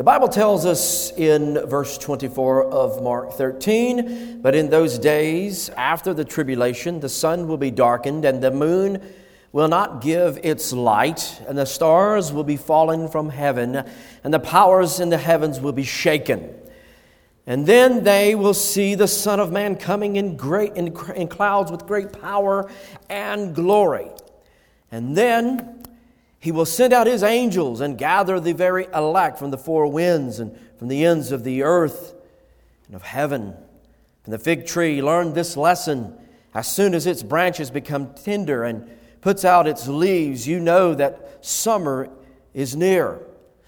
The Bible tells us in verse 24 of Mark 13, but in those days after the tribulation, the sun will be darkened, and the moon will not give its light, and the stars will be fallen from heaven, and the powers in the heavens will be shaken. And then they will see the Son of Man coming in, great, in, in clouds with great power and glory. And then he will send out his angels and gather the very elect from the four winds and from the ends of the earth and of heaven. From the fig tree, learn this lesson. As soon as its branches become tender and puts out its leaves, you know that summer is near.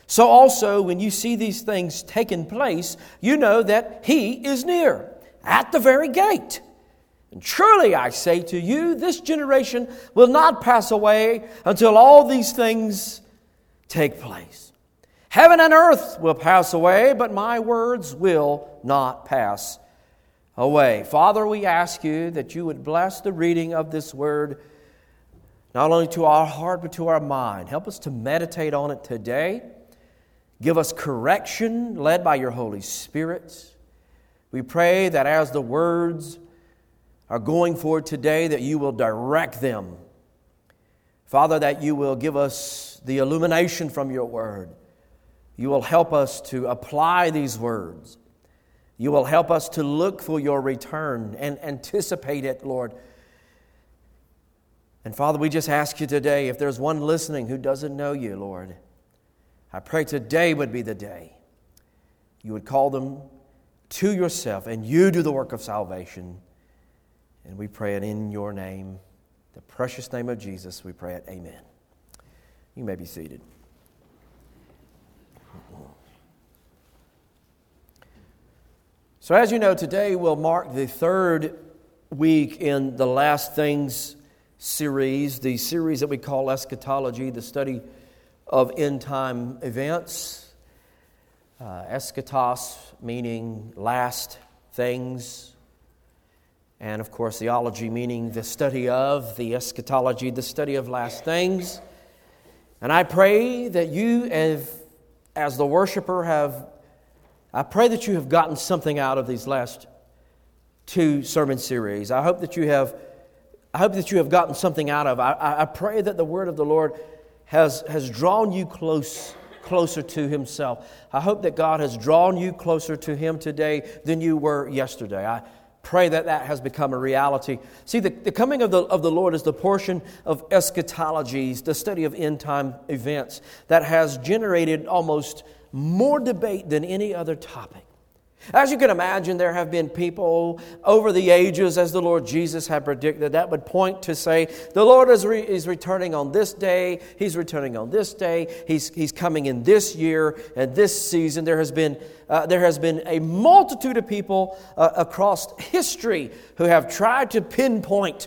So, also, when you see these things taking place, you know that He is near, at the very gate. And truly I say to you, this generation will not pass away until all these things take place. Heaven and earth will pass away, but my words will not pass away. Father, we ask you that you would bless the reading of this word, not only to our heart, but to our mind. Help us to meditate on it today. Give us correction led by your Holy Spirit. We pray that as the words are going forward today, that you will direct them. Father, that you will give us the illumination from your word. You will help us to apply these words. You will help us to look for your return and anticipate it, Lord. And Father, we just ask you today if there's one listening who doesn't know you, Lord, I pray today would be the day you would call them to yourself and you do the work of salvation. And we pray it in your name, the precious name of Jesus. We pray it. Amen. You may be seated. So, as you know, today will mark the third week in the Last Things series, the series that we call eschatology, the study of end time events. Uh, eschatos meaning last things, and of course, theology meaning the study of, the eschatology, the study of last things. And I pray that you, as, as the worshiper, have, I pray that you have gotten something out of these last two sermon series. I hope that you have, I hope that you have gotten something out of. I, I pray that the word of the Lord has, has drawn you close closer to himself. I hope that God has drawn you closer to him today than you were yesterday. I, Pray that that has become a reality. See, the, the coming of the, of the Lord is the portion of eschatologies, the study of end time events, that has generated almost more debate than any other topic. As you can imagine, there have been people over the ages, as the Lord Jesus had predicted, that would point to say, the Lord is, re- is returning on this day, He's returning on this day, He's, he's coming in this year and this season. There has been, uh, there has been a multitude of people uh, across history who have tried to pinpoint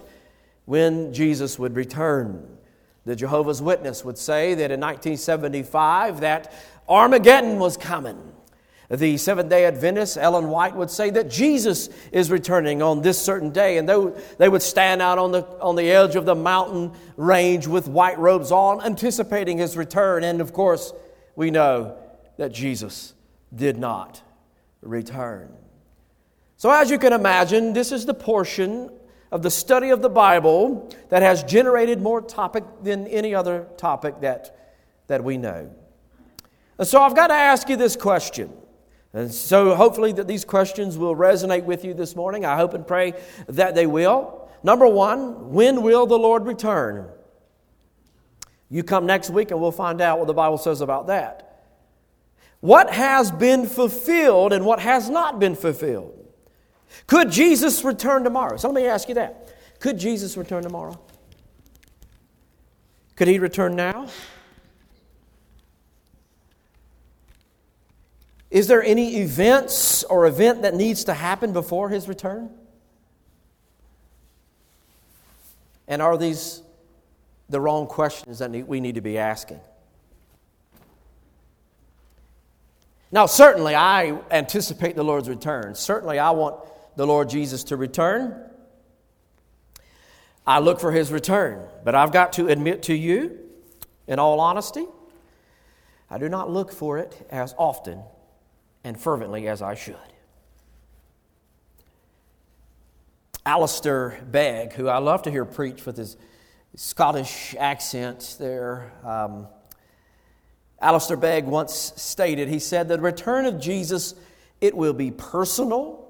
when Jesus would return. The Jehovah's Witness would say that in 1975 that Armageddon was coming. The Seventh day Adventists, Ellen White, would say that Jesus is returning on this certain day. And they, they would stand out on the, on the edge of the mountain range with white robes on, anticipating his return. And of course, we know that Jesus did not return. So, as you can imagine, this is the portion of the study of the Bible that has generated more topic than any other topic that, that we know. And so, I've got to ask you this question and so, hopefully, that these questions will resonate with you this morning. I hope and pray that they will. Number one, when will the Lord return? You come next week and we'll find out what the Bible says about that. What has been fulfilled and what has not been fulfilled? Could Jesus return tomorrow? So let me ask you that. Could Jesus return tomorrow? Could he return now? Is there any events or event that needs to happen before his return? And are these the wrong questions that we need to be asking? Now, certainly, I anticipate the Lord's return. Certainly, I want the Lord Jesus to return. I look for his return. But I've got to admit to you, in all honesty, I do not look for it as often and fervently as I should. Alistair Begg, who I love to hear preach with his Scottish accent there. Um, Alistair Begg once stated, he said, the return of Jesus, it will be personal,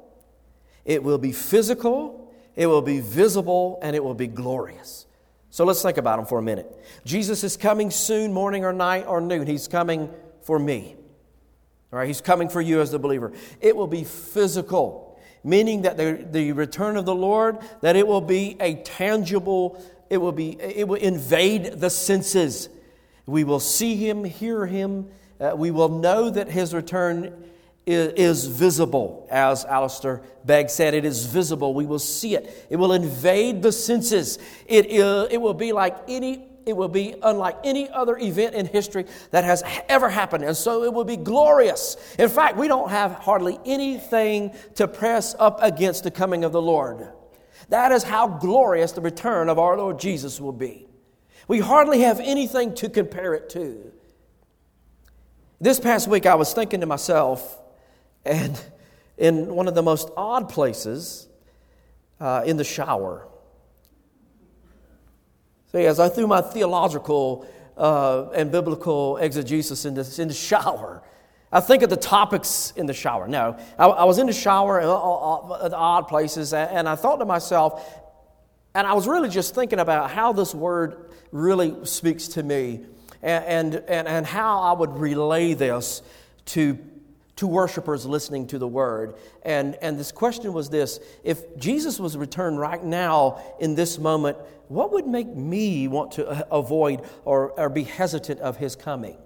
it will be physical, it will be visible, and it will be glorious. So let's think about him for a minute. Jesus is coming soon, morning or night or noon. He's coming for me. All right, he's coming for you as the believer. It will be physical meaning that the, the return of the Lord, that it will be a tangible, it will be, it will invade the senses. We will see him, hear him, uh, we will know that his return is, is visible, as Alistair Begg said. It is visible. We will see it. It will invade the senses. It, uh, it will be like any it will be unlike any other event in history that has ever happened. And so it will be glorious. In fact, we don't have hardly anything to press up against the coming of the Lord. That is how glorious the return of our Lord Jesus will be. We hardly have anything to compare it to. This past week, I was thinking to myself, and in one of the most odd places, uh, in the shower. As I threw my theological uh, and biblical exegesis in, this, in the shower, I think of the topics in the shower. No, I, I was in the shower uh, uh, uh, at, at odd places, and I thought to myself, and I was really just thinking about how this word really speaks to me and, and, and how I would relay this to, to worshipers listening to the word. And, and this question was this if Jesus was returned right now in this moment, what would make me want to avoid or, or be hesitant of his coming?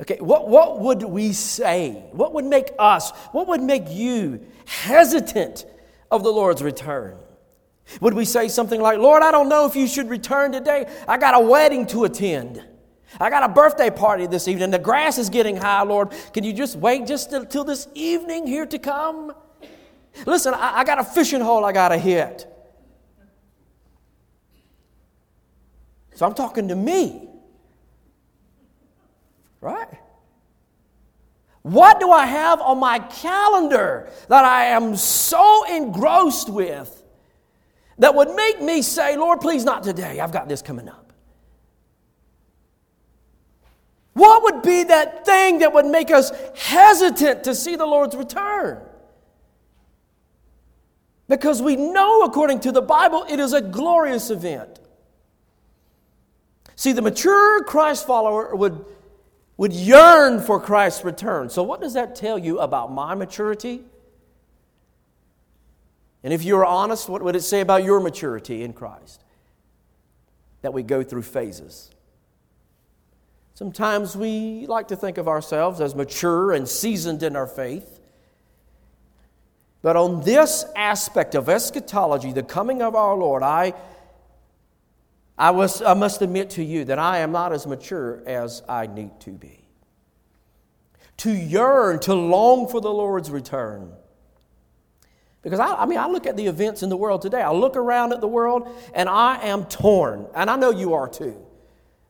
Okay, what, what would we say? What would make us, what would make you hesitant of the Lord's return? Would we say something like, Lord, I don't know if you should return today. I got a wedding to attend. I got a birthday party this evening. The grass is getting high, Lord. Can you just wait just till this evening here to come? Listen, I, I got a fishing hole I got to hit. So I'm talking to me. Right? What do I have on my calendar that I am so engrossed with that would make me say, Lord, please not today. I've got this coming up. What would be that thing that would make us hesitant to see the Lord's return? Because we know, according to the Bible, it is a glorious event. See, the mature Christ follower would, would yearn for Christ's return. So, what does that tell you about my maturity? And if you're honest, what would it say about your maturity in Christ? That we go through phases. Sometimes we like to think of ourselves as mature and seasoned in our faith. But on this aspect of eschatology, the coming of our Lord, I I, was, I must admit to you that I am not as mature as I need to be. To yearn, to long for the Lord's return. Because I, I, mean, I look at the events in the world today. I look around at the world and I am torn. And I know you are too.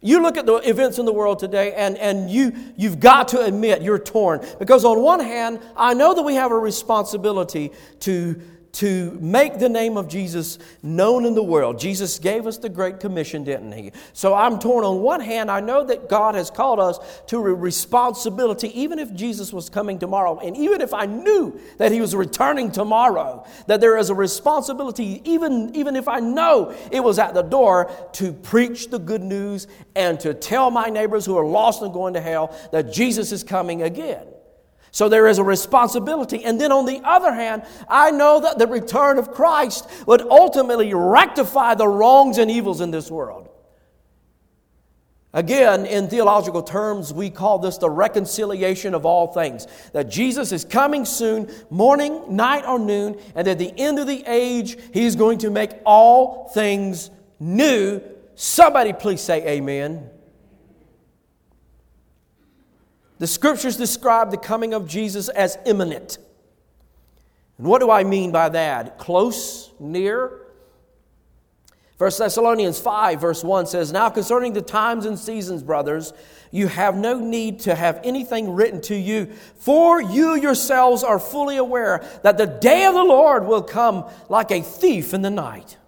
You look at the events in the world today and, and you, you've got to admit you're torn. Because on one hand, I know that we have a responsibility to to make the name of Jesus known in the world. Jesus gave us the Great Commission, didn't He? So I'm torn. On one hand, I know that God has called us to a responsibility, even if Jesus was coming tomorrow, and even if I knew that He was returning tomorrow, that there is a responsibility, even, even if I know it was at the door, to preach the good news and to tell my neighbors who are lost and going to hell that Jesus is coming again. So there is a responsibility. And then on the other hand, I know that the return of Christ would ultimately rectify the wrongs and evils in this world. Again, in theological terms, we call this the reconciliation of all things. That Jesus is coming soon, morning, night, or noon, and at the end of the age, He's going to make all things new. Somebody please say amen. The scriptures describe the coming of Jesus as imminent. And what do I mean by that? Close, near? 1 1 Thessalonians 5, verse 1 says, Now concerning the times and seasons, brothers, you have no need to have anything written to you, for you yourselves are fully aware that the day of the Lord will come like a thief in the night.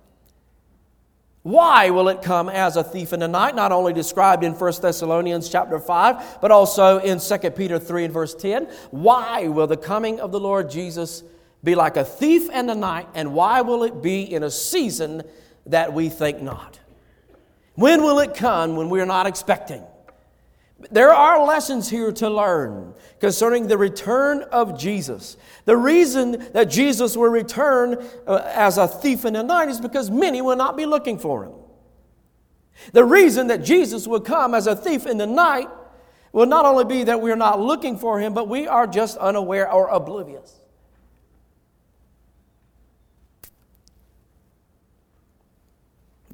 Why will it come as a thief in the night? Not only described in 1 Thessalonians chapter 5, but also in 2 Peter 3 and verse 10. Why will the coming of the Lord Jesus be like a thief in the night, and why will it be in a season that we think not. When will it come when we're not expecting? There are lessons here to learn concerning the return of Jesus. The reason that Jesus will return uh, as a thief in the night is because many will not be looking for him. The reason that Jesus will come as a thief in the night will not only be that we're not looking for him, but we are just unaware or oblivious.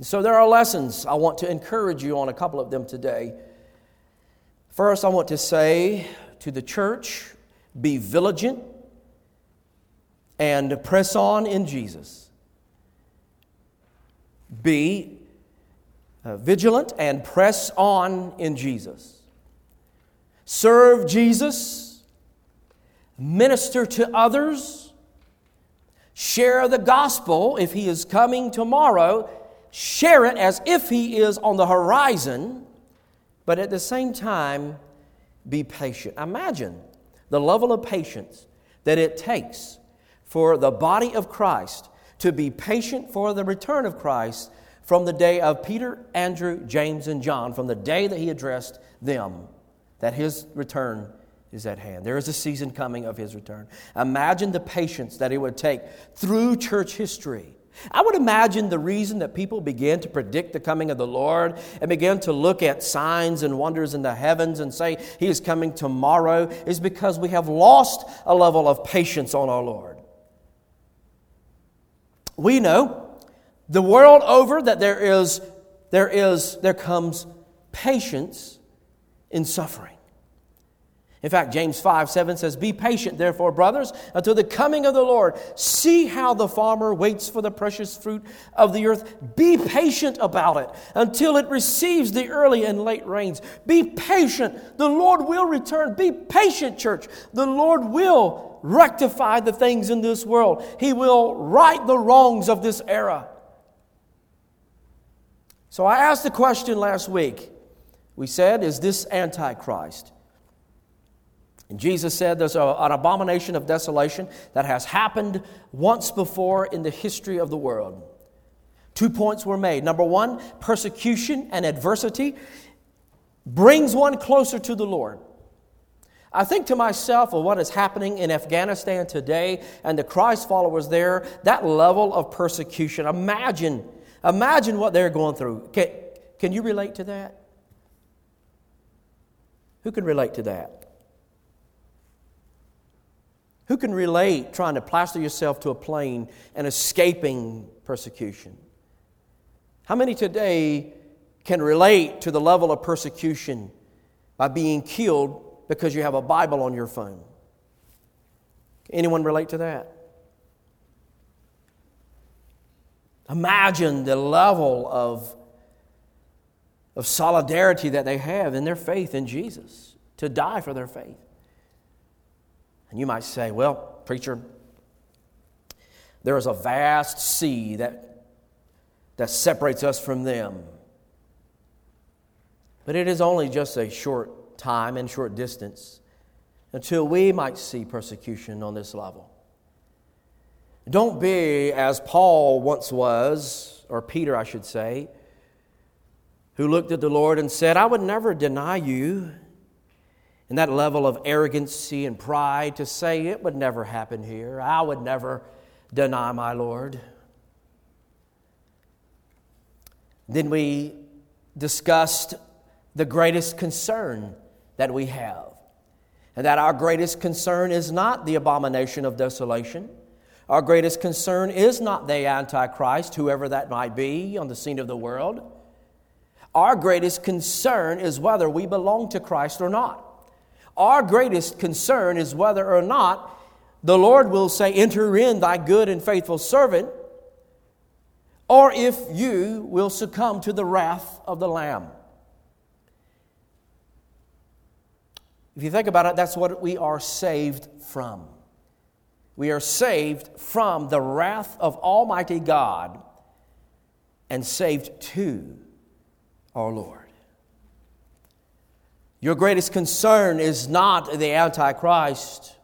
So there are lessons. I want to encourage you on a couple of them today. First, I want to say to the church be vigilant and press on in Jesus. Be uh, vigilant and press on in Jesus. Serve Jesus, minister to others, share the gospel if he is coming tomorrow share it as if He is on the horizon, but at the same time, be patient. Imagine the level of patience that it takes for the body of Christ to be patient for the return of Christ from the day of Peter, Andrew, James, and John, from the day that he addressed them, that his return is at hand. There is a season coming of his return. Imagine the patience that it would take through church history I would imagine the reason that people began to predict the coming of the Lord and began to look at signs and wonders in the heavens and say He is coming tomorrow is because we have lost a level of patience on our Lord. We know the world over that there is, there is, there comes patience in suffering. In fact, James 5 7 says, Be patient, therefore, brothers, until the coming of the Lord. See how the farmer waits for the precious fruit of the earth. Be patient about it until it receives the early and late rains. Be patient. The Lord will return. Be patient, church. The Lord will rectify the things in this world, He will right the wrongs of this era. So I asked the question last week. We said, Is this Antichrist? And Jesus said there's a, an abomination of desolation that has happened once before in the history of the world. Two points were made. Number one, persecution and adversity brings one closer to the Lord. I think to myself of what is happening in Afghanistan today and the Christ followers there, that level of persecution. Imagine, imagine what they're going through. Can, can you relate to that? Who can relate to that? Who can relate trying to plaster yourself to a plane and escaping persecution? How many today can relate to the level of persecution by being killed because you have a Bible on your phone? Anyone relate to that? Imagine the level of, of solidarity that they have in their faith in Jesus to die for their faith. And you might say, well, preacher, there is a vast sea that, that separates us from them. But it is only just a short time and short distance until we might see persecution on this level. Don't be as Paul once was, or Peter, I should say, who looked at the Lord and said, I would never deny you and that level of arrogancy and pride to say it would never happen here. I would never deny my Lord. Then we discussed the greatest concern that we have, and that our greatest concern is not the abomination of desolation. Our greatest concern is not the Antichrist, whoever that might be on the scene of the world. Our greatest concern is whether we belong to Christ or not. Our greatest concern is whether or not the Lord will say, Enter in, thy good and faithful servant, or if you will succumb to the wrath of the Lamb. If you think about it, that's what we are saved from. We are saved from the wrath of Almighty God and saved to our Lord. Your greatest concern is not the Antichrist,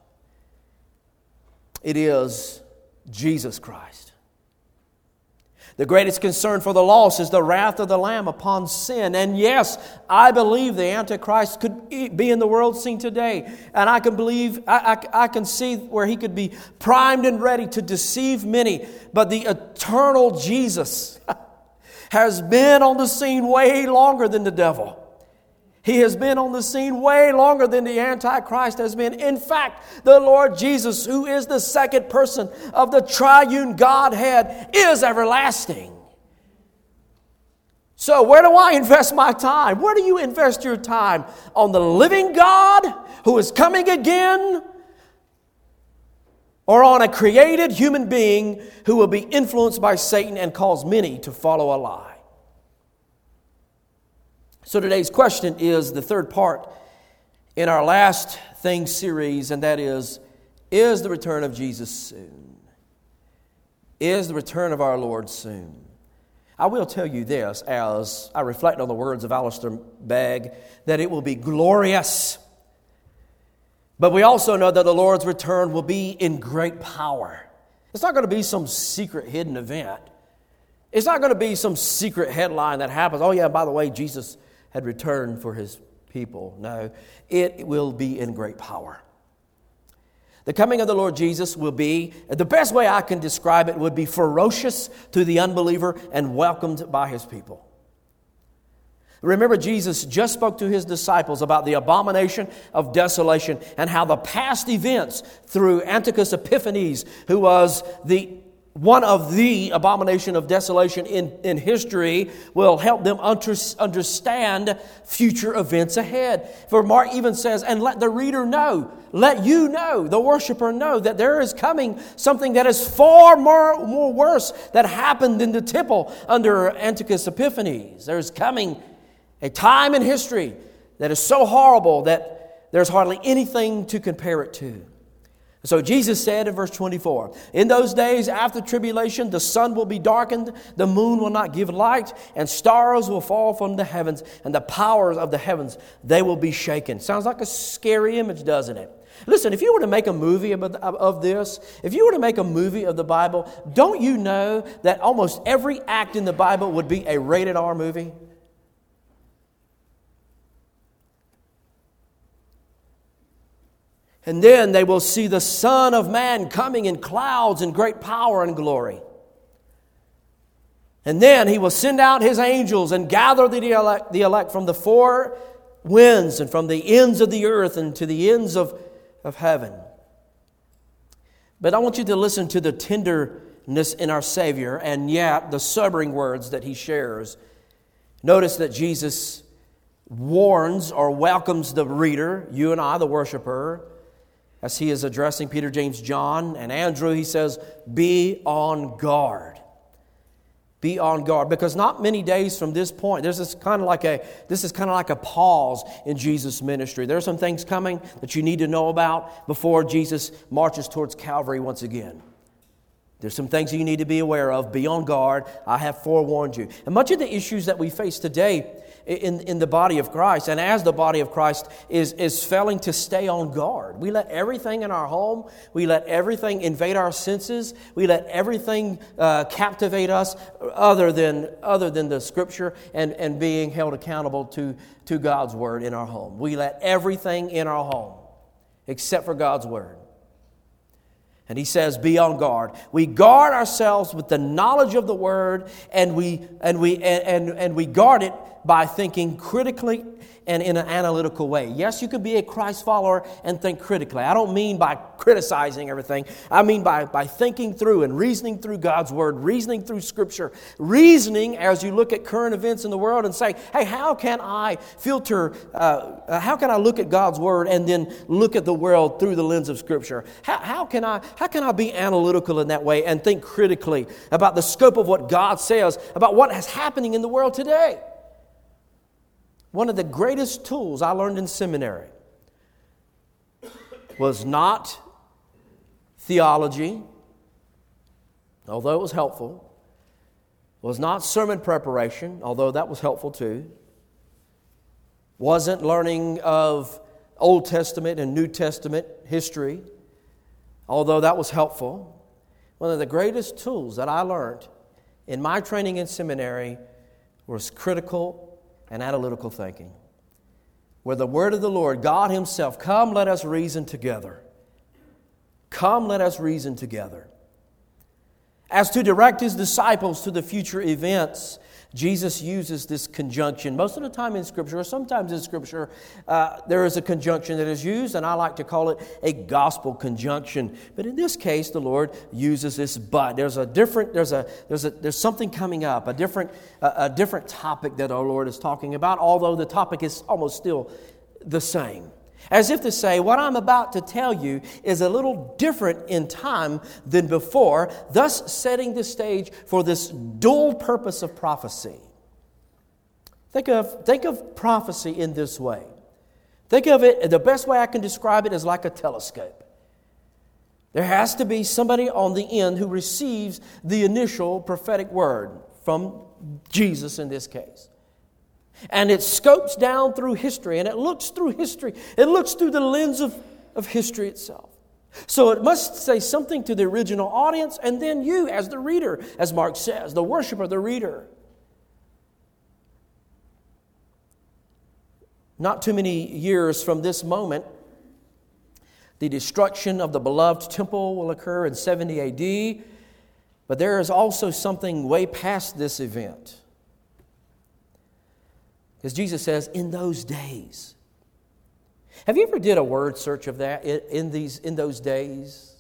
it is Jesus Christ. The greatest concern for the lost is the wrath of the Lamb upon sin. And yes, I believe the Antichrist could be in the world scene today. And I can believe, I, I, I, can see where he could be primed and ready to deceive many. But the eternal Jesus has been on the scene way longer than the devil. He has been on the scene way longer than the Antichrist has been. In fact, the Lord Jesus, who is the second person of the triune Godhead, is everlasting. So, where do I invest my time? Where do you invest your time? On the living God who is coming again? Or on a created human being who will be influenced by Satan and cause many to follow a lie? So today's question is the third part in our last things series, and that is Is the return of Jesus soon? Is the return of our Lord soon? I will tell you this as I reflect on the words of Alistair Begg that it will be glorious. But we also know that the Lord's return will be in great power. It's not going to be some secret hidden event. It's not going to be some secret headline that happens. Oh, yeah, by the way, Jesus had returned for his people. No, it will be in great power. The coming of the Lord Jesus will be, the best way I can describe it would be ferocious to the unbeliever and welcomed by his people. Remember, Jesus just spoke to his disciples about the abomination of desolation and how the past events through Antiochus Epiphanes, who was the one of the abomination of desolation in, in history will help them under, understand future events ahead. For Mark even says, and let the reader know, let you know, the worshiper know, that there is coming something that is far more, more worse that happened in the temple under Antiochus Epiphanes. There's coming a time in history that is so horrible that there's hardly anything to compare it to. So Jesus said in verse 24, In those days after tribulation, the sun will be darkened, the moon will not give light, and stars will fall from the heavens, and the powers of the heavens, they will be shaken. Sounds like a scary image, doesn't it? Listen, if you were to make a movie of, this, if you were to make a movie of the Bible, don't you know that almost every act in the Bible would be a rated R movie? And then they will see the Son of Man coming in clouds and great power and glory. And then he will send out his angels and gather the elect, the elect from the four winds and from the ends of the earth and to the ends of, of heaven. But I want you to listen to the tenderness in our Savior and yet the sobering words that he shares. Notice that Jesus warns or welcomes the reader, you and I, the worshiper, as he is addressing Peter, James, John, and Andrew, he says, Be on guard. Be on guard. Because not many days from this point, this kind of like a this is kind of like a pause in Jesus' ministry. There are some things coming that you need to know about before Jesus marches towards Calvary once again. There's some things you need to be aware of. Be on guard. I have forewarned you. And much of the issues that we face today in, in the body of Christ and as the body of Christ is, is failing to stay on guard. We let everything in our home, we let everything invade our senses, we let everything uh, captivate us other than, other than the scripture and, and being held accountable to, to God's word in our home. We let everything in our home except for God's word. And he says, be on guard. We guard ourselves with the knowledge of the word, and we, and we, and, and, and we guard it by thinking critically and in an analytical way. Yes, you can be a Christ follower and think critically. I don't mean by criticizing everything, I mean by, by thinking through and reasoning through God's Word, reasoning through Scripture, reasoning as you look at current events in the world and say, hey, how can I filter, uh, how can I look at God's Word and then look at the world through the lens of Scripture? How, how, can I, how can I be analytical in that way and think critically about the scope of what God says, about what is happening in the world today? One of the greatest tools I learned in seminary was not theology, although it was helpful, was not sermon preparation, although that was helpful too, wasn't learning of Old Testament and New Testament history, although that was helpful. One of the greatest tools that I learned in my training in seminary was critical and analytical thinking. Where the word of the Lord, God Himself, come, let us reason together. Come, let us reason together. As to direct His disciples to the future events Jesus uses this conjunction. Most of the time in Scripture, or sometimes in Scripture, uh, there is a conjunction that is used, and I like to call it a gospel conjunction. But in this case, the Lord uses this but. There's a different, there's a, there's a, there's something coming up, a different, a, a different topic that our Lord is talking about, although the topic is almost still the same. As if to say, what I'm about to tell you is a little different in time than before, thus setting the stage for this dual purpose of prophecy. Think of, think of prophecy in this way. Think of it, the best way I can describe it is like a telescope. There has to be somebody on the end who receives the initial prophetic word from Jesus in this case. And it scopes down through history and it looks through history. It looks through the lens of, of history itself. So it must say something to the original audience and then you, as the reader, as Mark says, the worshiper, the reader. Not too many years from this moment, the destruction of the beloved temple will occur in 70 AD, but there is also something way past this event. Because Jesus says, in those days. Have you ever did a word search of that in, these, in those days?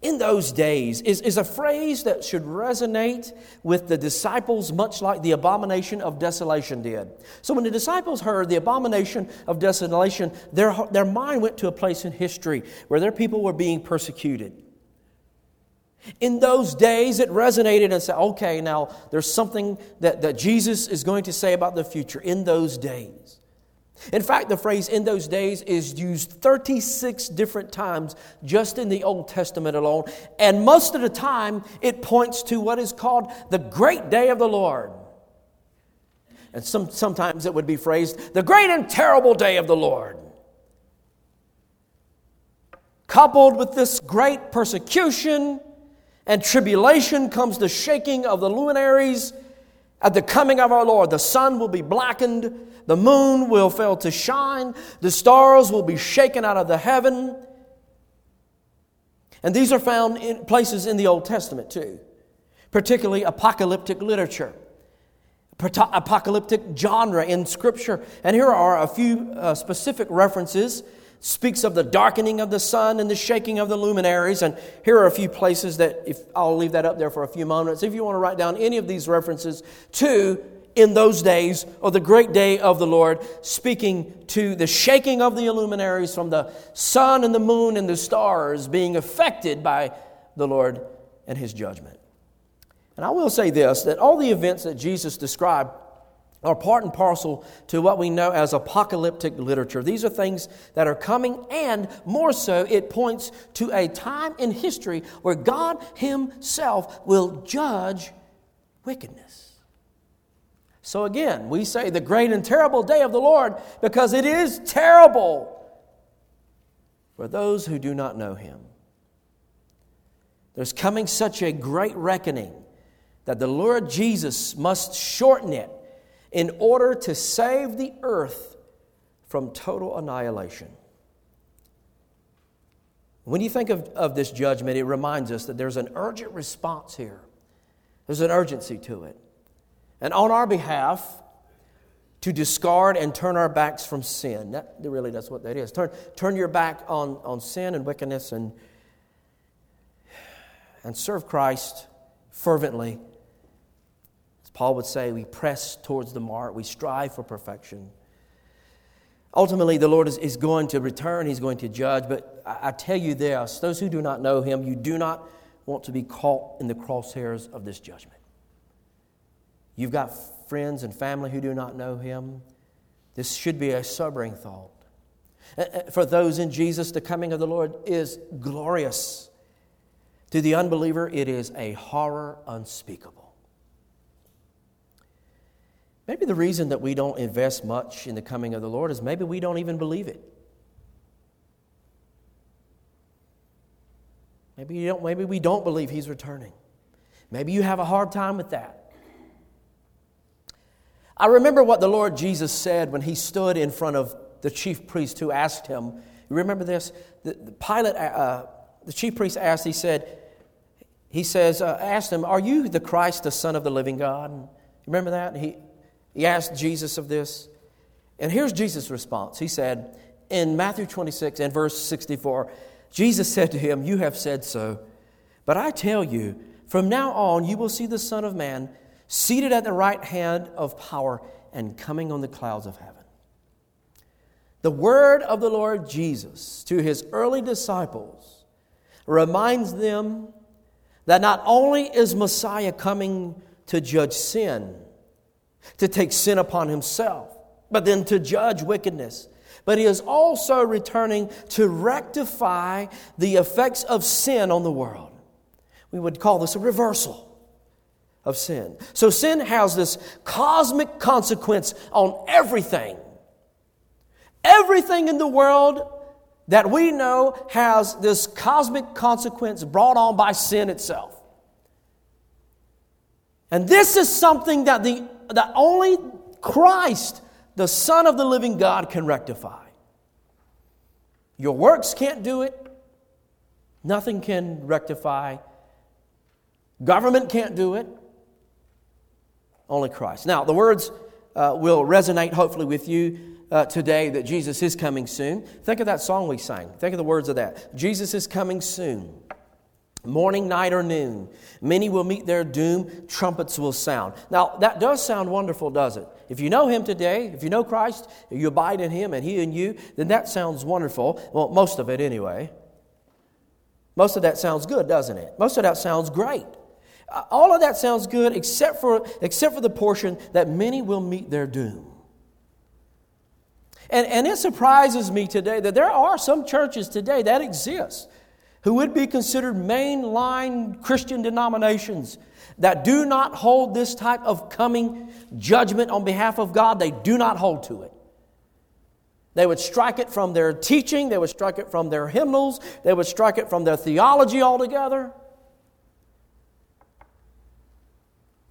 In those days is, is a phrase that should resonate with the disciples, much like the abomination of desolation did. So, when the disciples heard the abomination of desolation, their, their mind went to a place in history where their people were being persecuted. In those days, it resonated and said, okay, now there's something that, that Jesus is going to say about the future in those days. In fact, the phrase in those days is used 36 different times just in the Old Testament alone. And most of the time, it points to what is called the great day of the Lord. And some, sometimes it would be phrased, the great and terrible day of the Lord. Coupled with this great persecution and tribulation comes the shaking of the luminaries. At the coming of our Lord, the sun will be blackened, the moon will fail to shine, the stars will be shaken out of the heaven. And these are found in places in the Old Testament too, particularly apocalyptic literature, apocalyptic genre in Scripture. And here are a few uh, specific references speaks of the darkening of the sun and the shaking of the luminaries. And here are a few places that, if I'll leave that up there for a few moments. If you want to write down any of these references to in those days or the great day of the Lord, speaking to the shaking of the luminaries from the sun and the moon and the stars being affected by the Lord and his judgment. And I will say this that all the events that Jesus described are part and parcel to what we know as apocalyptic literature. These are things that are coming, and more so, it points to a time in history where God Himself will judge wickedness. So, again, we say the great and terrible day of the Lord because it is terrible for those who do not know Him. There's coming such a great reckoning that the Lord Jesus must shorten it in order to save the earth from total annihilation. When you think of, of this judgment, it reminds us that there's an urgent response here. There's an urgency to it. And on our behalf, to discard and turn our backs from sin. That, really, that's what that is. Turn, turn your back on, on sin and wickedness and, and serve Christ fervently. Paul would say, we press towards the mark, we strive for perfection. Ultimately, the Lord is, is going to return, He's going to judge. But I, I tell you this those who do not know Him, you do not want to be caught in the crosshairs of this judgment. You've got friends and family who do not know Him. This should be a sobering thought. For those in Jesus, the coming of the Lord is glorious. To the unbeliever, it is a horror unspeakable. Maybe the reason that we don't invest much in the coming of the Lord is maybe we don't even believe it. Maybe, you don't, maybe we don't believe He's returning. Maybe you have a hard time with that. I remember what the Lord Jesus said when He stood in front of the chief priest who asked Him. You remember this? The, the Pilate, uh, uh, the chief priest asked, he said, he says, uh, asked him, Are you the Christ, the Son of the living God? Remember that? He, he asked Jesus of this. And here's Jesus' response. He said in Matthew 26 and verse 64, Jesus said to him, You have said so. But I tell you, from now on you will see the Son of Man seated at the right hand of power and coming on the clouds of heaven. The word of the Lord Jesus to his early disciples reminds them that not only is Messiah coming to judge sin, to take sin upon himself, but then to judge wickedness. But he is also returning to rectify the effects of sin on the world. We would call this a reversal of sin. So sin has this cosmic consequence on everything. Everything in the world that we know has this cosmic consequence brought on by sin itself. And this is something that the that only Christ, the Son of the living God, can rectify. Your works can't do it. Nothing can rectify. Government can't do it. Only Christ. Now, the words uh, will resonate hopefully with you uh, today that Jesus is coming soon. Think of that song we sang. Think of the words of that. Jesus is coming soon. Morning, night, or noon. Many will meet their doom, trumpets will sound. Now, that does sound wonderful, does it? If you know Him today, if you know Christ, you abide in Him and He in you, then that sounds wonderful. Well, most of it anyway. Most of that sounds good, doesn't it? Most of that sounds great. Uh, all of that sounds good except for, except for the portion that many will meet their doom. And, and it surprises me today that there are some churches today that exist who would be considered mainline Christian denominations that do not hold this type of coming judgment on behalf of God, they do not hold to it. They would strike it from their teaching, they would strike it from their hymnals, they would strike it from their theology altogether.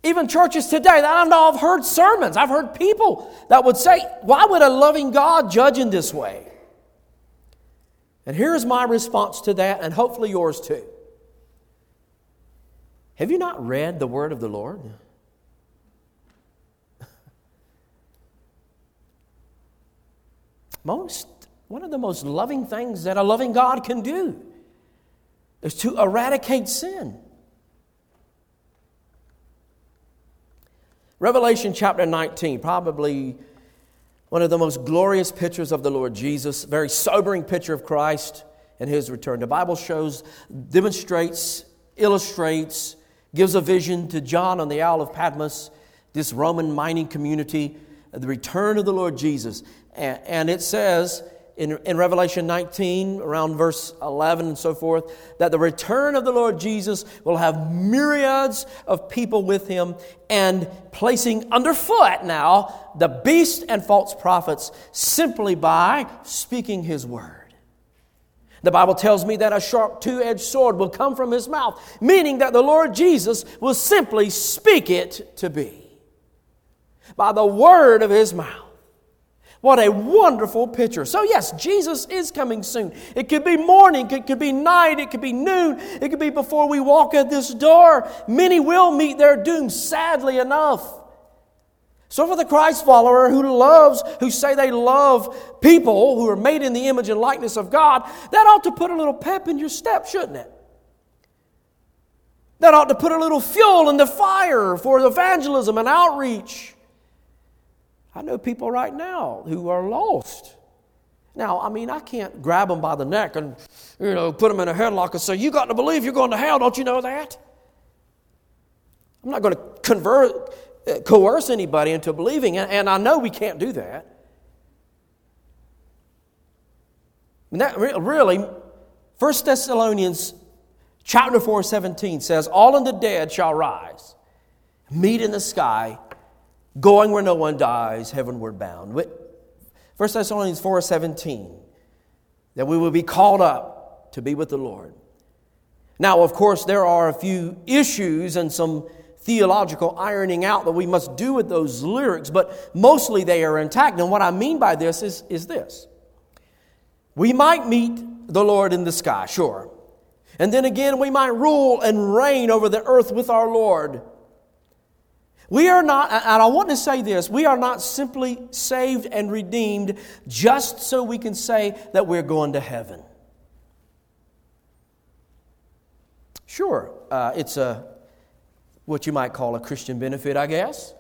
Even churches today, that I know, I've heard sermons, I've heard people that would say, Why would a loving God judge in this way? And here's my response to that, and hopefully yours too. Have you not read the word of the Lord? Most, one of the most loving things that a loving God can do is to eradicate sin. Revelation chapter 19, probably one of the most glorious pictures of the Lord Jesus, very sobering picture of Christ and his return. The Bible shows, demonstrates, illustrates, gives a vision to John on the Isle of Patmos, this Roman mining community, the return of the Lord Jesus. And it says, in, in Revelation 19, around verse 11 and so forth, that the return of the Lord Jesus will have myriads of people with him and placing underfoot now the beast and false prophets simply by speaking his word. The Bible tells me that a sharp two edged sword will come from his mouth, meaning that the Lord Jesus will simply speak it to be by the word of his mouth. What a wonderful picture. So, yes, Jesus is coming soon. It could be morning, it could be night, it could be noon, it could be before we walk at this door. Many will meet their doom, sadly enough. So, for the Christ follower who loves, who say they love people who are made in the image and likeness of God, that ought to put a little pep in your step, shouldn't it? That ought to put a little fuel in the fire for evangelism and outreach. I know people right now who are lost. Now, I mean, I can't grab them by the neck and, you know, put them in a headlock and say, You got to believe you're going to hell, don't you know that? I'm not going to convert, uh, coerce anybody into believing, and I know we can't do that. And that really, 1 Thessalonians chapter 4, 17 says, All in the dead shall rise, meet in the sky, going where no one dies, heavenward bound. 1 Thessalonians 4, 17, that we will be called up to be with the Lord. Now, of course, there are a few issues and some theological ironing out that we must do with those lyrics, but mostly they are intact. And what I mean by this is, is this we might meet the Lord in the sky, sure. And then again, we might rule and reign over the earth with our Lord. We are not, and I want to say this, we are not simply saved and redeemed just so we can say that we're going to heaven. Sure, uh, it's a what you might call a Christian benefit, I guess.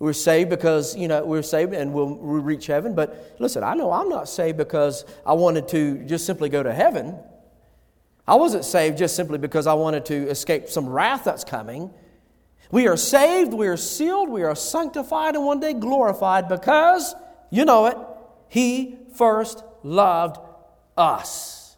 We're saved because, you know, we're saved and we'll, we'll reach heaven. But listen, I know I'm not saved because I wanted to just simply go to heaven. I wasn't saved just simply because I wanted to escape some wrath that's coming. We are saved, we are sealed, we are sanctified, and one day glorified because, you know it, He first loved us.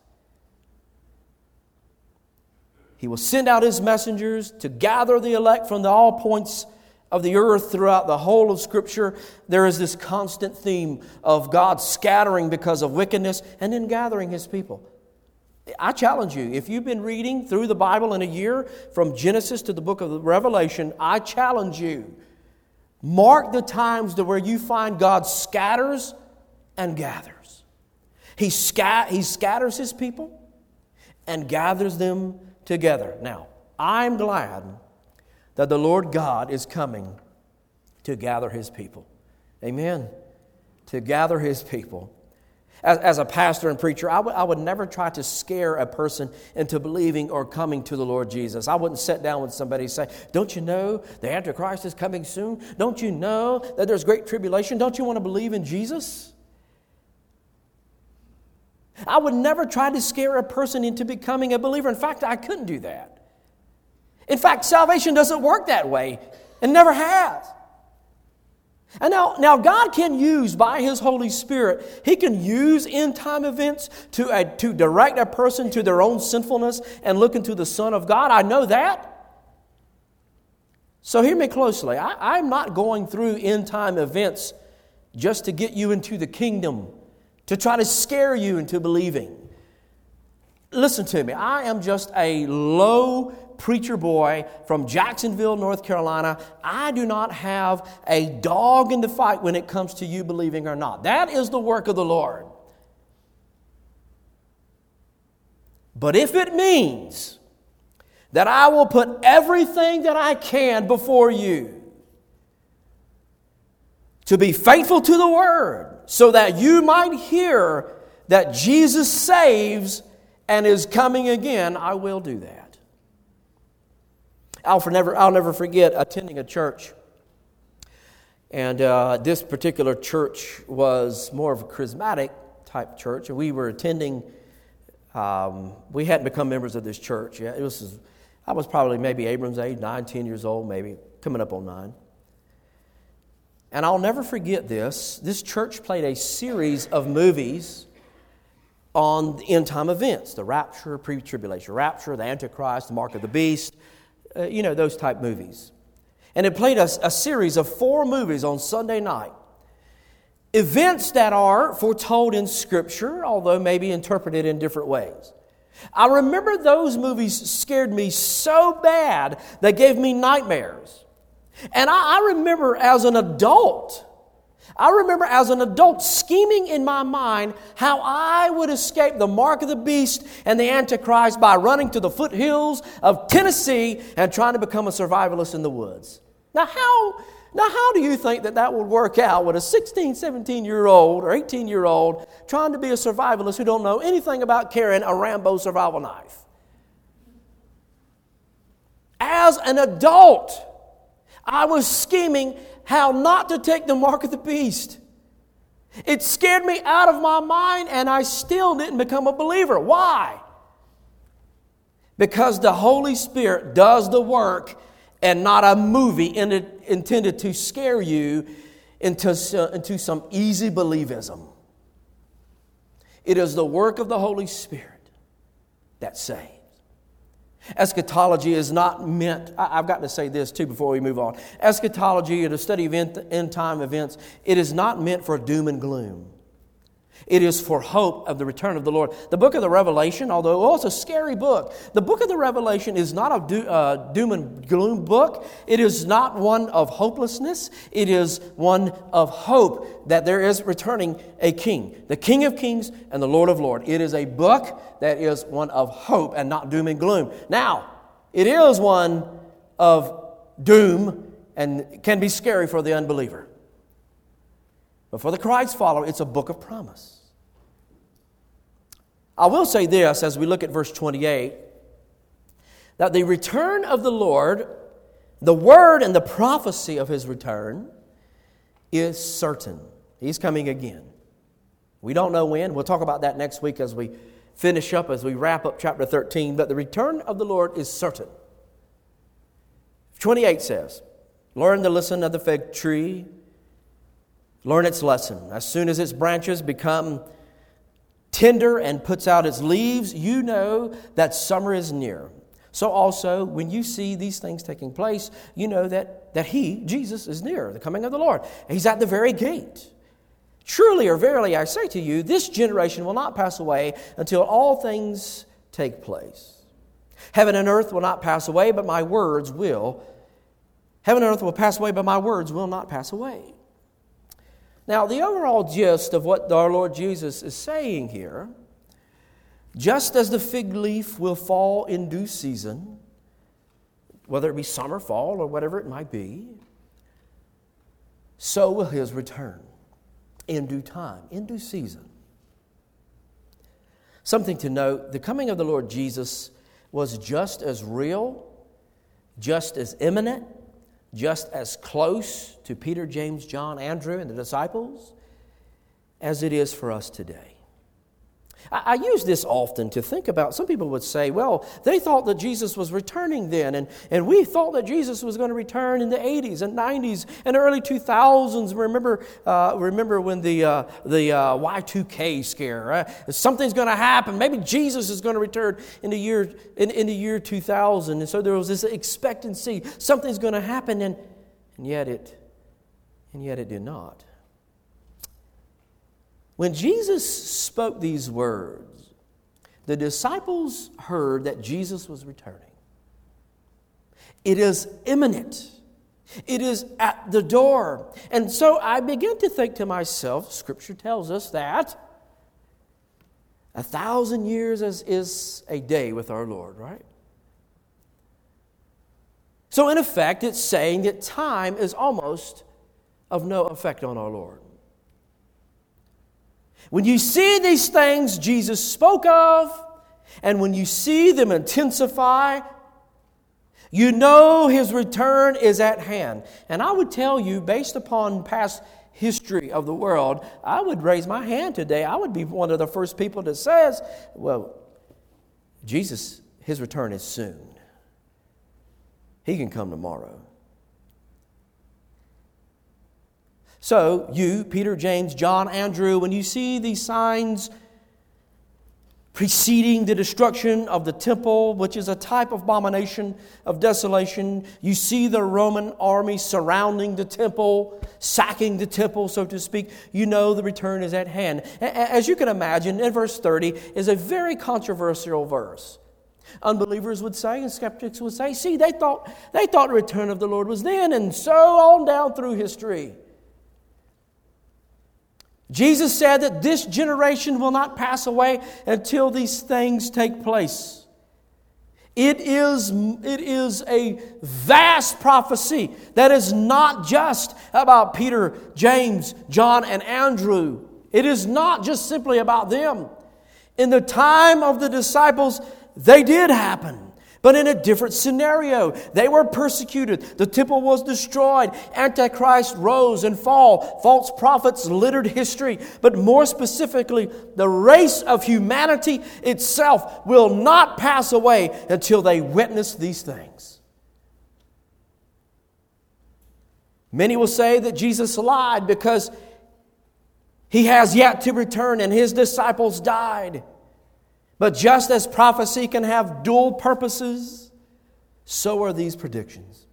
He will send out his messengers to gather the elect from the all points of the earth throughout the whole of Scripture. There is this constant theme of God scattering because of wickedness and then gathering his people. I challenge you, if you've been reading through the Bible in a year, from Genesis to the book of Revelation, I challenge you. Mark the times to where you find God scatters and gathers. He, scat- he scatters his people and gathers them together. Now, I'm glad that the Lord God is coming to gather his people. Amen. To gather his people. As, as a pastor and preacher, I, w- I would never try to scare a person into believing or coming to the Lord Jesus. I wouldn't sit down with somebody and say, Don't you know the Antichrist is coming soon? Don't you know that there's great tribulation? Don't you want to believe in Jesus? I would never try to scare a person into becoming a believer. In fact, I couldn't do that. In fact, salvation doesn't work that way and never has. And now, now God can use by His Holy Spirit, He can use end time events to, uh, to direct a person to their own sinfulness and look into the Son of God. I know that. So hear me closely. I, I'm not going through end time events just to get you into the kingdom to try to scare you into believing. Listen to me, I am just a low preacher boy from Jacksonville, North Carolina. I do not have a dog in the fight when it comes to you believing or not. That is the work of the Lord. But if it means that I will put everything that I can before you to be faithful to the Word, so that you might hear that Jesus saves and is coming again, I will do that. I'll never, I'll never forget attending a church. And uh, this particular church was more of a charismatic type church. And we were attending, um, we hadn't become members of this church yet. It was, I was probably maybe Abram's age, nine, ten years old, maybe, coming up on nine. And I'll never forget this. This church played a series of movies on end time events the rapture, pre tribulation rapture, the Antichrist, the mark of the beast, uh, you know, those type movies. And it played a, a series of four movies on Sunday night. Events that are foretold in Scripture, although maybe interpreted in different ways. I remember those movies scared me so bad they gave me nightmares. And I, I remember as an adult, I remember as an adult scheming in my mind how I would escape the mark of the beast and the Antichrist by running to the foothills of Tennessee and trying to become a survivalist in the woods. Now, how, Now, how do you think that that would work out with a 16, 17 year old or 18 year old trying to be a survivalist who don't know anything about carrying a Rambo survival knife? As an adult, I was scheming how not to take the mark of the beast. It scared me out of my mind, and I still didn't become a believer. Why? Because the Holy Spirit does the work and not a movie intended to scare you into, into some easy believism. It is the work of the Holy Spirit that saves. Eschatology is not meant, I've got to say this too before we move on. Eschatology, the study of end time events, it is not meant for doom and gloom. It is for hope of the return of the Lord. The book of the Revelation, although oh, it's a scary book, the book of the Revelation is not a do, uh, doom and gloom book. It is not one of hopelessness. It is one of hope that there is returning a king, the King of kings and the Lord of lords. It is a book that is one of hope and not doom and gloom. Now, it is one of doom and can be scary for the unbeliever. But for the Christ follower, it's a book of promise. I will say this as we look at verse 28 that the return of the Lord, the word and the prophecy of his return, is certain. He's coming again. We don't know when. We'll talk about that next week as we finish up, as we wrap up chapter 13. But the return of the Lord is certain. 28 says, Learn to listen of the fig tree Learn its lesson. As soon as its branches become tender and puts out its leaves, you know that summer is near. So also, when you see these things taking place, you know that, that He, Jesus, is near, the coming of the Lord. He's at the very gate. Truly or verily, I say to you, this generation will not pass away until all things take place. Heaven and earth will not pass away, but my words will. Heaven and earth will pass away, but my words will not pass away. Now, the overall gist of what our Lord Jesus is saying here just as the fig leaf will fall in due season, whether it be summer, fall, or whatever it might be, so will his return in due time, in due season. Something to note the coming of the Lord Jesus was just as real, just as imminent, just as close to Peter, James, John, Andrew, and the disciples as it is for us today. I, I, use this often to think about. Some people would say, well, they thought that Jesus was returning then, and, and we thought that Jesus was going to return in the 80s and 90s and early 2000s. Remember, uh, remember when the, uh, the uh, Y2K scare? Something's going to happen. Maybe Jesus is going to return in the, year, in, in the year 2000. And so there was this expectancy. Something's going to happen, and, and, yet it, and yet it did not. When Jesus spoke these words, the disciples heard that Jesus was returning. It is imminent. It is at the door. And so I begin to think to myself, Scripture tells us that a thousand years is, is a day with our Lord, right? So, in effect, it's saying that time is almost of no effect on our Lord. When you see these things Jesus spoke of, and when you see them intensify, you know his return is at hand. And I would tell you, based upon past history of the world, I would raise my hand today. I would be one of the first people that says, well, Jesus, his return is soon. He can come tomorrow. So, you, Peter, James, John, Andrew, when you see these signs preceding the destruction of the temple, which is a type of abomination of desolation, you see the Roman army surrounding the temple, sacking the temple, so to speak, you know the return is at hand. As you can imagine, in verse 30 is a very controversial verse. Unbelievers would say, and skeptics would say, see, they thought, they thought the return of the Lord was then, and so on down through history. Jesus said that this generation will not pass away until these things take place. It is, it is a vast prophecy that is not just about Peter, James, John, and Andrew. It is not just simply about them. In the time of the disciples, they did happen but in a different scenario. They were persecuted. The temple was destroyed. Antichrist rose and fall. False prophets littered history. But more specifically, the race of humanity itself will not pass away until they witness these things. Many will say that Jesus lied because he has yet to return and his disciples died. But just as prophecy can have dual purposes, so are these predictions.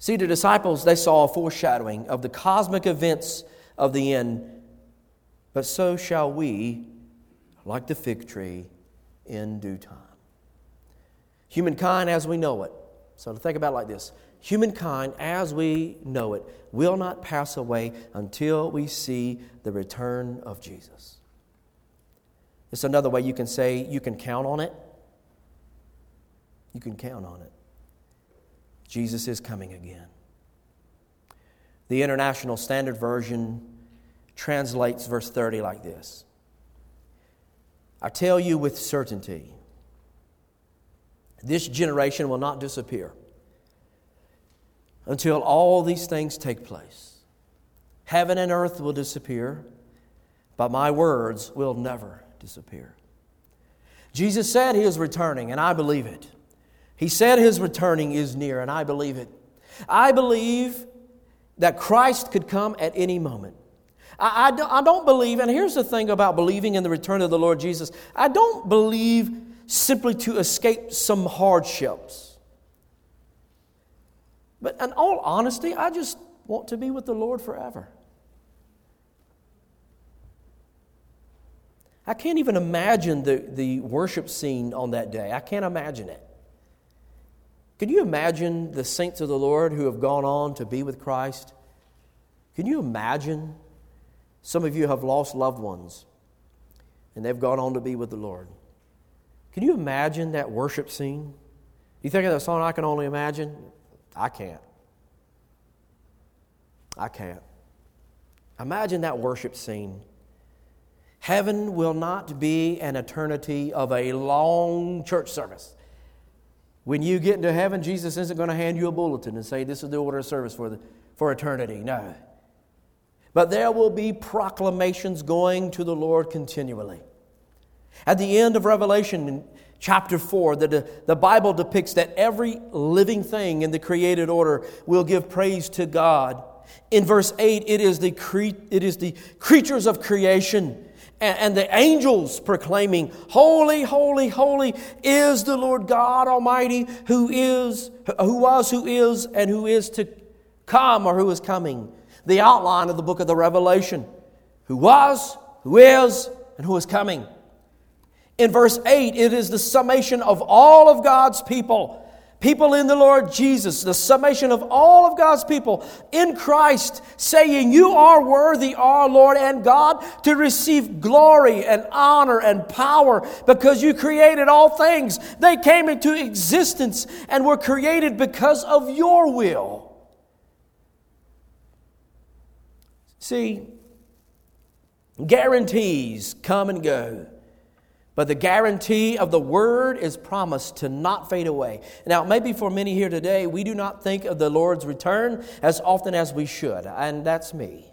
See, the disciples, they saw a foreshadowing of the cosmic events of the end, but so shall we, like the fig tree, in due time. Humankind as we know it. So to think about it like this humankind as we know it will not pass away until we see the return of Jesus. It's another way you can say you can count on it. You can count on it. Jesus is coming again. The International Standard Version translates verse 30 like this I tell you with certainty, this generation will not disappear until all these things take place. Heaven and earth will disappear, but my words will never disappear. Jesus said he is returning, and I believe it. He said his returning is near, and I believe it. I believe that Christ could come at any moment. I, I, don't believe, and here's the thing about believing in the return of the Lord Jesus I don't believe simply to escape some hardships. But in all honesty, I just want to be with the Lord forever. I can't even imagine the, the worship scene on that day. I can't imagine it. Can you imagine the saints of the Lord who have gone on to be with Christ? Can you imagine? Some of you have lost loved ones and they've gone on to be with the Lord. Can you imagine that worship scene? You think of that song I can only imagine? I can't. I can't. Imagine that worship scene Heaven will not be an eternity of a long church service. When you get into heaven, Jesus isn't going to hand you a bulletin and say, This is the order of service for, the, for eternity. No. But there will be proclamations going to the Lord continually. At the end of Revelation, chapter 4, the, the Bible depicts that every living thing in the created order will give praise to God. In verse 8, it is the, cre- it is the creatures of creation and, the angels proclaiming, Holy, holy, holy is the Lord God Almighty, who is, who was, who is, and who is to come or who is coming. The outline of the book of the Revelation. Who was, who is, and who is coming. In verse 8, it is the summation of all of God's people people in the Lord Jesus, the summation of all of God's people in Christ, saying, You are worthy, our Lord and God, to receive glory and honor and power because you created all things. They came into existence and were created because of your will. See, guarantees come and go. But the guarantee of the word is promised to not fade away. Now, maybe for many here today, we do not think of the Lord's return as often as we should, and that's me.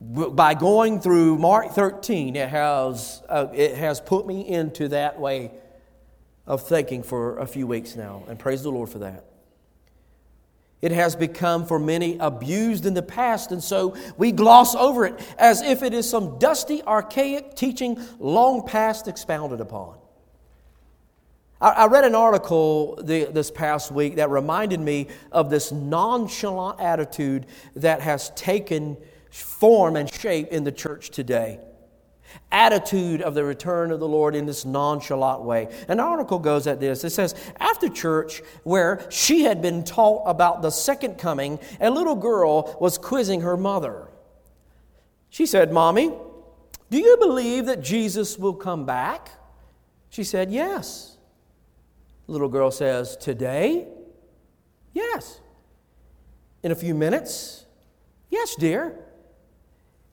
By going through Mark 13, it has, uh, it has put me into that way of thinking for a few weeks now, and praise the Lord for that. It has become for many abused in the past, and so we gloss over it as if it is some dusty, archaic teaching long past expounded upon. I, read an article this past week that reminded me of this nonchalant attitude that has taken form and shape in the church today attitude of the return of the Lord in this nonchalant way. An article goes at this. It says, After church, where she had been taught about the second coming, a little girl was quizzing her mother. She said, Mommy, do you believe that Jesus will come back? She said, Yes. Little girl says, Today? Yes. In a few minutes? Yes, dear.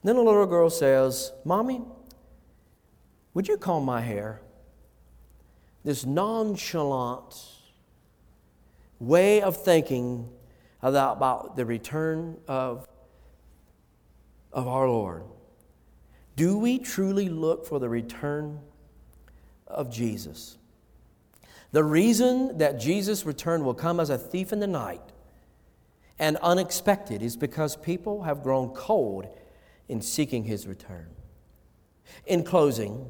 Then the little girl says, Mommy, would you comb my hair? This nonchalant way of thinking about, the return of, of our Lord. Do we truly look for the return of Jesus? The reason that Jesus' return will come as a thief in the night and unexpected is because people have grown cold in seeking his return. In closing,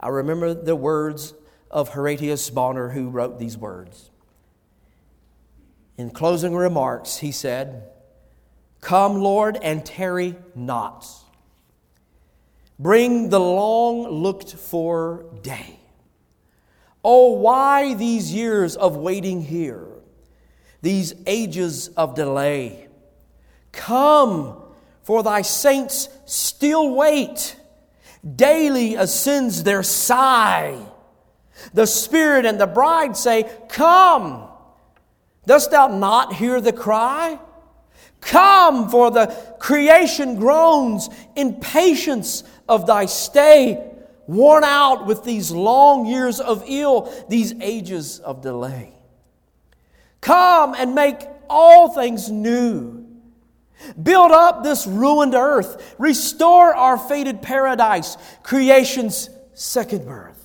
I remember the words of Horatius Bonar, who wrote these words. In closing remarks, he said, Come, Lord, and tarry not. Bring the long looked for day. Oh, why these years of waiting here, these ages of delay? Come, for thy saints still wait. Daily ascends their sigh. The Spirit and the bride say, Come. Dost thou not hear the cry? Come, for the creation groans in patience of thy stay, worn out with these long years of ill, these ages of delay. Come and make all things new. Build up this ruined earth. Restore our faded paradise, creation's second birth.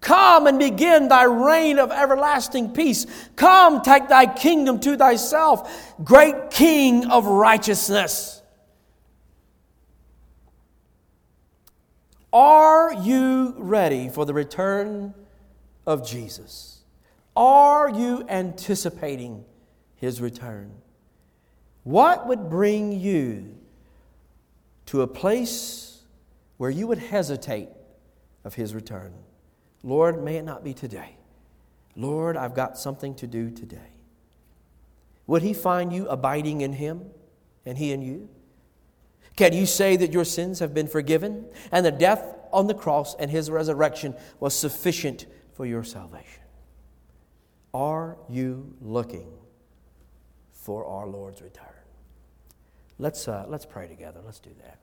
Come and begin thy reign of everlasting peace. Come, take thy kingdom to thyself, great King of righteousness. Are you ready for the return of Jesus? Are you anticipating his return? What would bring you to a place where you would hesitate of his return? Lord, may it not be today. Lord, I've got something to do today. Would he find you abiding in him and he in you? Can you say that your sins have been forgiven and the death on the cross and his resurrection was sufficient for your salvation? Are you looking for our Lord's return? Let's, uh, let's pray together. Let's do that.